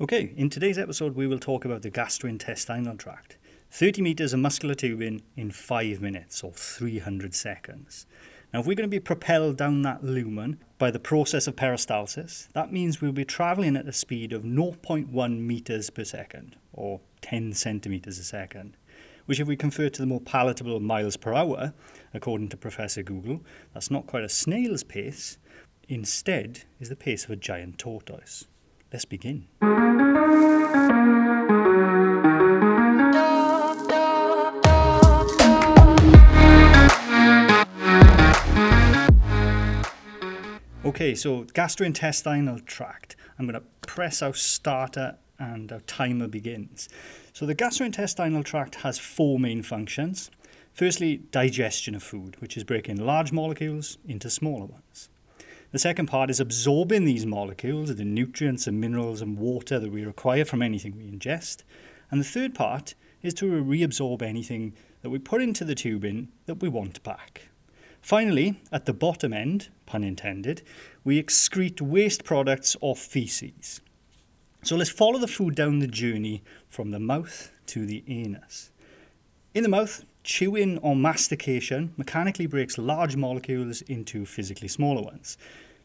Okay, in today's episode, we will talk about the gastrointestinal tract. 30 meters of muscular tubing in 5 minutes or 300 seconds. Now, if we're going to be propelled down that lumen by the process of peristalsis, that means we'll be traveling at a speed of 0.1 meters per second or 10 centimeters a second, which, if we convert to the more palatable miles per hour, according to Professor Google, that's not quite a snail's pace, instead, is the pace of a giant tortoise. Let's begin. Okay, so gastrointestinal tract. I'm going to press our starter and our timer begins. So the gastrointestinal tract has four main functions. Firstly, digestion of food, which is breaking large molecules into smaller ones. The second part is absorbing these molecules, the nutrients and minerals and water that we require from anything we ingest. And the third part is to reabsorb anything that we put into the tubing that we want back. Finally, at the bottom end, pun intended, we excrete waste products or feces. So let's follow the food down the journey from the mouth to the anus. In the mouth, chewing or mastication mechanically breaks large molecules into physically smaller ones.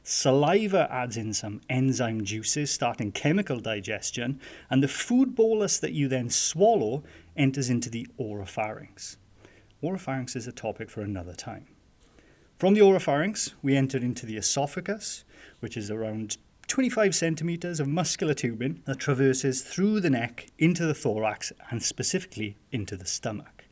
Saliva adds in some enzyme juices, starting chemical digestion, and the food bolus that you then swallow enters into the oropharynx. Oropharynx is a topic for another time. From the oropharynx, we enter into the esophagus, which is around 25 centimeters of muscular tubing that traverses through the neck into the thorax and specifically into the stomach.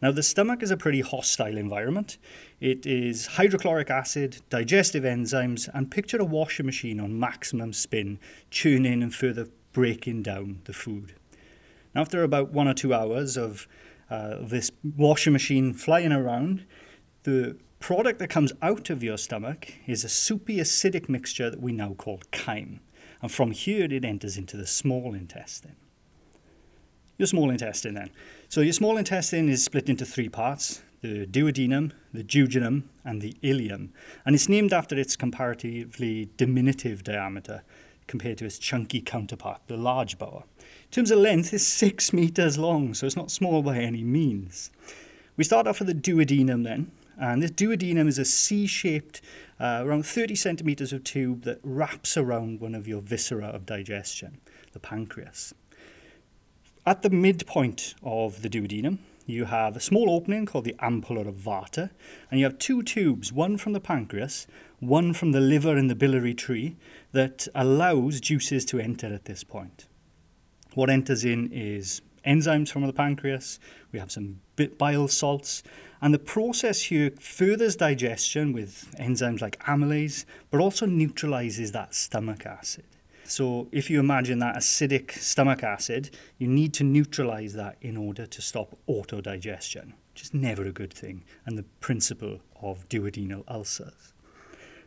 Now, the stomach is a pretty hostile environment. It is hydrochloric acid, digestive enzymes, and picture a washing machine on maximum spin, churning and further breaking down the food. Now, after about one or two hours of uh, this washing machine flying around, the product that comes out of your stomach is a soupy acidic mixture that we now call chyme. And from here, it enters into the small intestine. Your small intestine, then. So your small intestine is split into three parts the duodenum, the jejunum, and the ileum. And it's named after its comparatively diminutive diameter compared to its chunky counterpart, the large bowel. In terms of length, it's six meters long, so it's not small by any means. We start off with the duodenum then, and this duodenum is a C shaped, uh, around 30 centimeters of tube that wraps around one of your viscera of digestion, the pancreas. At the midpoint of the duodenum, you have a small opening called the ampulla of Vater, and you have two tubes, one from the pancreas, one from the liver and the biliary tree, that allows juices to enter at this point. What enters in is enzymes from the pancreas, we have some bile salts, and the process here furthers digestion with enzymes like amylase, but also neutralizes that stomach acid. So, if you imagine that acidic stomach acid, you need to neutralize that in order to stop autodigestion, which is never a good thing, and the principle of duodenal ulcers.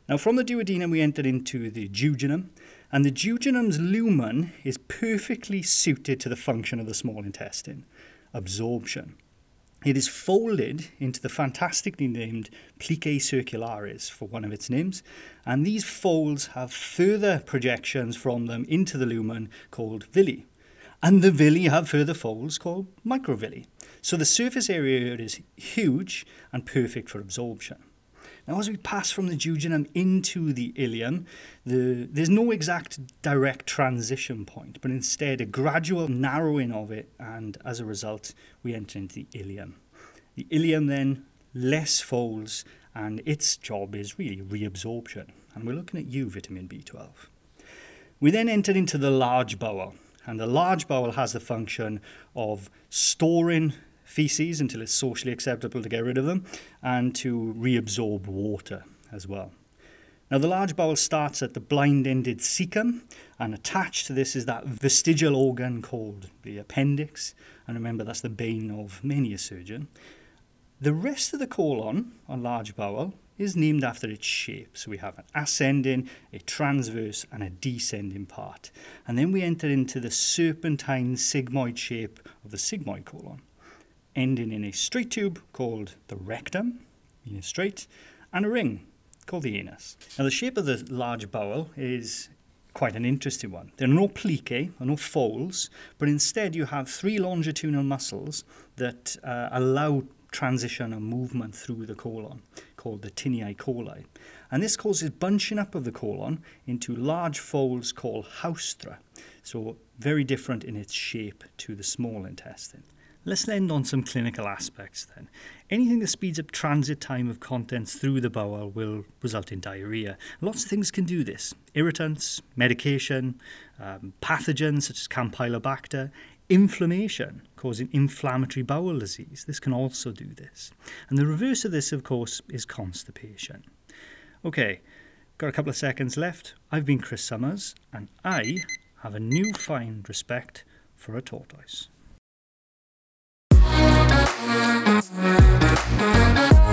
Now, from the duodenum, we entered into the jejunum, and the jejunum's lumen is perfectly suited to the function of the small intestine absorption. It is folded into the fantastically named plicae circularis for one of its names, and these folds have further projections from them into the lumen called villi. And the villi have further folds called microvilli. So the surface area is huge and perfect for absorption. Now, as we pass from the jejunum into the ileum, the, there's no exact direct transition point, but instead a gradual narrowing of it, and as a result, we enter into the ileum. The ileum then less folds, and its job is really reabsorption. And we're looking at you, vitamin B12. We then enter into the large bowel, and the large bowel has the function of storing feces until it's socially acceptable to get rid of them, and to reabsorb water as well. Now, the large bowel starts at the blind ended cecum, and attached to this is that vestigial organ called the appendix. And remember, that's the bane of many a surgeon. The rest of the colon, on large bowel, is named after its shape. So we have an ascending, a transverse, and a descending part. And then we enter into the serpentine sigmoid shape of the sigmoid colon ending in a straight tube called the rectum, meaning straight, and a ring called the anus. Now, the shape of the large bowel is quite an interesting one. There are no plicae or no folds, but instead you have three longitudinal muscles that uh, allow transition or movement through the colon, called the taeniae coli. And this causes bunching up of the colon into large folds called haustra, so very different in its shape to the small intestine. Let's end on some clinical aspects then. Anything that speeds up transit time of contents through the bowel will result in diarrhea. Lots of things can do this irritants, medication, um, pathogens such as Campylobacter, inflammation, causing inflammatory bowel disease. This can also do this. And the reverse of this, of course, is constipation. Okay, got a couple of seconds left. I've been Chris Summers, and I have a newfound respect for a tortoise. Thank you.